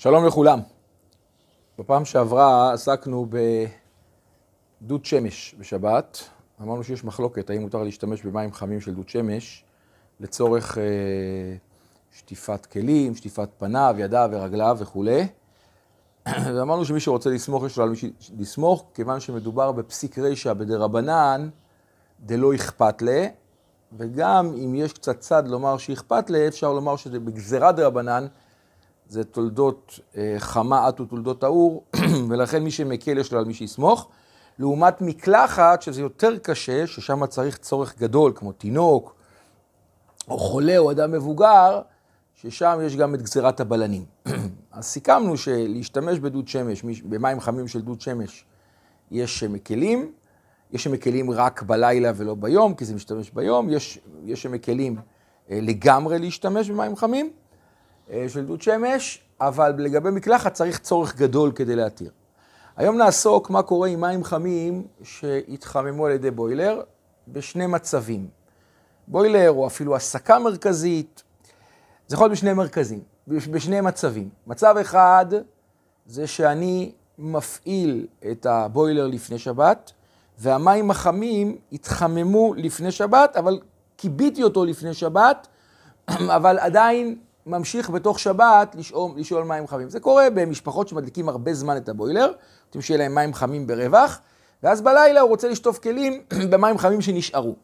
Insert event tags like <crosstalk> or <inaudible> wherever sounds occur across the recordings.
שלום לכולם. בפעם שעברה עסקנו בדוד שמש בשבת. אמרנו שיש מחלוקת האם מותר להשתמש במים חמים של דוד שמש לצורך אה, שטיפת כלים, שטיפת פניו, ידיו ורגליו וכולי. <clears throat> ואמרנו שמי שרוצה לסמוך יש לו על מי לסמוך, כיוון שמדובר בפסיק רישא בדרבנן, דלא אכפת לה, וגם אם יש קצת צד לומר שאכפת לה, אפשר לומר שזה בגזירה דרבנן, זה תולדות אה, חמה עטו תולדות האור, <clears throat> ולכן מי שמקל יש לו על מי שיסמוך. לעומת מקלחת, שזה יותר קשה, ששם צריך צורך גדול, כמו תינוק, או חולה, או אדם מבוגר, ששם יש גם את גזירת הבלנים. <clears throat> אז סיכמנו שלהשתמש בדוד שמש, במים חמים של דוד שמש, יש שמקלים, יש שמקלים רק בלילה ולא ביום, כי זה משתמש ביום, יש, יש שמקלים אה, לגמרי להשתמש במים חמים של דוד שמש, אבל לגבי מקלחת צריך צורך גדול כדי להתיר. היום נעסוק מה קורה עם מים חמים שהתחממו על ידי בוילר בשני מצבים. בוילר או אפילו הסקה מרכזית, זה יכול להיות בשני מרכזים, בשני מצבים. מצב אחד זה שאני מפעיל את הבוילר לפני שבת, והמים החמים התחממו לפני שבת, אבל כיביתי אותו לפני שבת, <clears throat> אבל עדיין ממשיך בתוך שבת לשאול, לשאול מים חמים. זה קורה במשפחות שמדליקים הרבה זמן את הבוילר, רוצים שיהיה להם מים חמים ברווח, ואז בלילה הוא רוצה לשטוף כלים <clears throat> במים חמים שנשארו.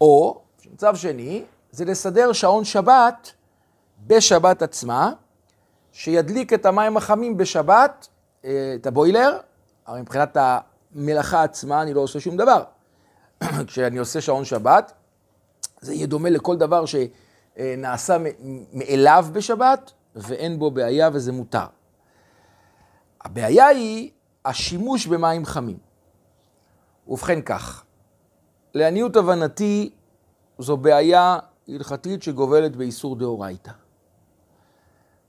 או, מצב שני, זה לסדר שעון שבת בשבת עצמה, שידליק את המים החמים בשבת, אה, את הבוילר, הרי מבחינת המלאכה עצמה אני לא עושה שום דבר. <clears throat> כשאני עושה שעון שבת, זה יהיה דומה לכל דבר שנעשה מאליו בשבת, ואין בו בעיה וזה מותר. הבעיה היא השימוש במים חמים. ובכן כך, לעניות הבנתי, זו בעיה הלכתית שגובלת באיסור דאורייתא.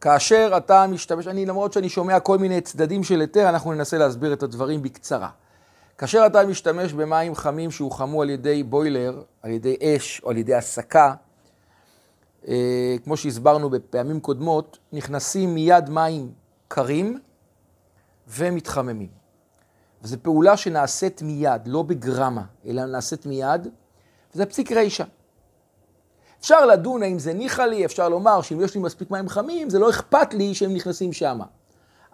כאשר אתה משתמש, אני למרות שאני שומע כל מיני צדדים של היתר, אנחנו ננסה להסביר את הדברים בקצרה. כאשר אתה משתמש במים חמים שהוחמו על ידי בוילר, על ידי אש או על ידי הסקה, אה, כמו שהסברנו בפעמים קודמות, נכנסים מיד מים קרים ומתחממים. וזו פעולה שנעשית מיד, לא בגרמה, אלא נעשית מיד, וזה פסיק רישא. אפשר לדון האם זה ניחא לי, אפשר לומר שאם יש לי מספיק מים חמים, זה לא אכפת לי שהם נכנסים שמה.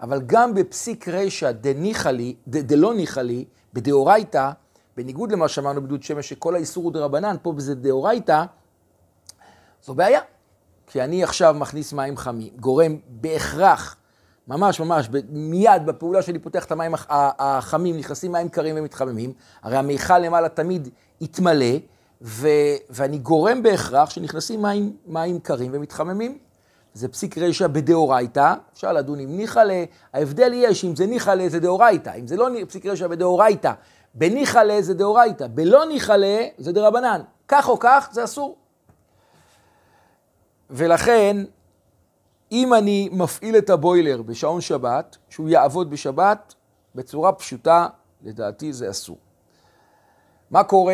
אבל גם בפסיק רישא דניחא לי, דלא ניחא לי, בדאורייתא, בניגוד למה שאמרנו בדוד שמש, שכל האיסור הוא דרבנן, פה זה דאורייתא, זו בעיה. כי אני עכשיו מכניס מים חמים, גורם בהכרח, ממש ממש, מיד בפעולה שלי פותח את המים החמים, נכנסים מים קרים ומתחממים, הרי המיכל למעלה תמיד יתמלא, ו, ואני גורם בהכרח שנכנסים מים, מים קרים ומתחממים. זה פסיק רשע בדאורייתא, אפשר לדון אם ניחא ל... ההבדל יהיה שאם זה ניחא ל זה דאורייתא, אם זה לא פסיק רשע בדאורייתא, בניחא ל זה דאורייתא, בלא ניחא ל זה דרבנן. כך או כך זה אסור. ולכן, אם אני מפעיל את הבוילר בשעון שבת, שהוא יעבוד בשבת, בצורה פשוטה, לדעתי זה אסור. מה קורה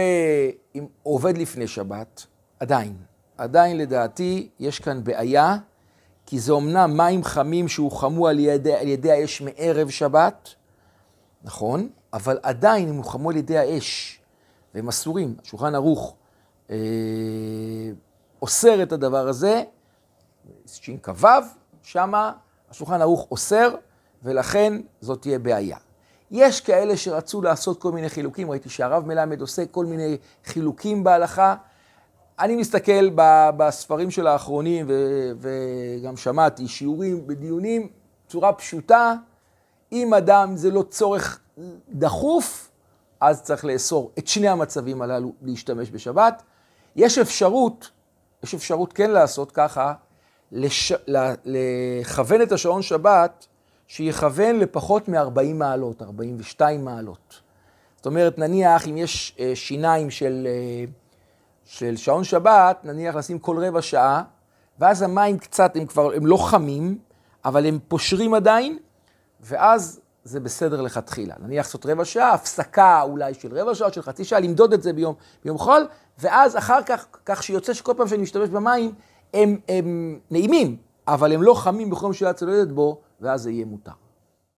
אם עובד לפני שבת? עדיין. עדיין לדעתי יש כאן בעיה, כי זה אומנם מים חמים שהוחמו על ידי, על ידי האש מערב שבת, נכון? אבל עדיין הם הוחמו על ידי האש, והם אסורים. השולחן ערוך אה, אוסר את הדבר הזה, שכ"ו, שמה השולחן ערוך אוסר, ולכן זאת תהיה בעיה. יש כאלה שרצו לעשות כל מיני חילוקים, ראיתי שהרב מלמד עושה כל מיני חילוקים בהלכה. אני מסתכל בספרים של האחרונים, וגם שמעתי שיעורים בדיונים, צורה פשוטה, אם אדם זה לא צורך דחוף, אז צריך לאסור את שני המצבים הללו להשתמש בשבת. יש אפשרות, יש אפשרות כן לעשות ככה, לש... לכוון את השעון שבת שיכוון לפחות מ-40 מעלות, 42 מעלות. זאת אומרת, נניח אם יש אה, שיניים של, אה, של שעון שבת, נניח לשים כל רבע שעה, ואז המים קצת, הם כבר, הם לא חמים, אבל הם פושרים עדיין, ואז זה בסדר לכתחילה. נניח לעשות רבע שעה, הפסקה אולי של רבע שעה, של חצי שעה, למדוד את זה ביום, ביום חול, ואז אחר כך, כך שיוצא שכל פעם שאני משתמש במים, הם, הם נעימים, אבל הם לא חמים בכל מה שיד צולדת בו, ואז זה יהיה מותר.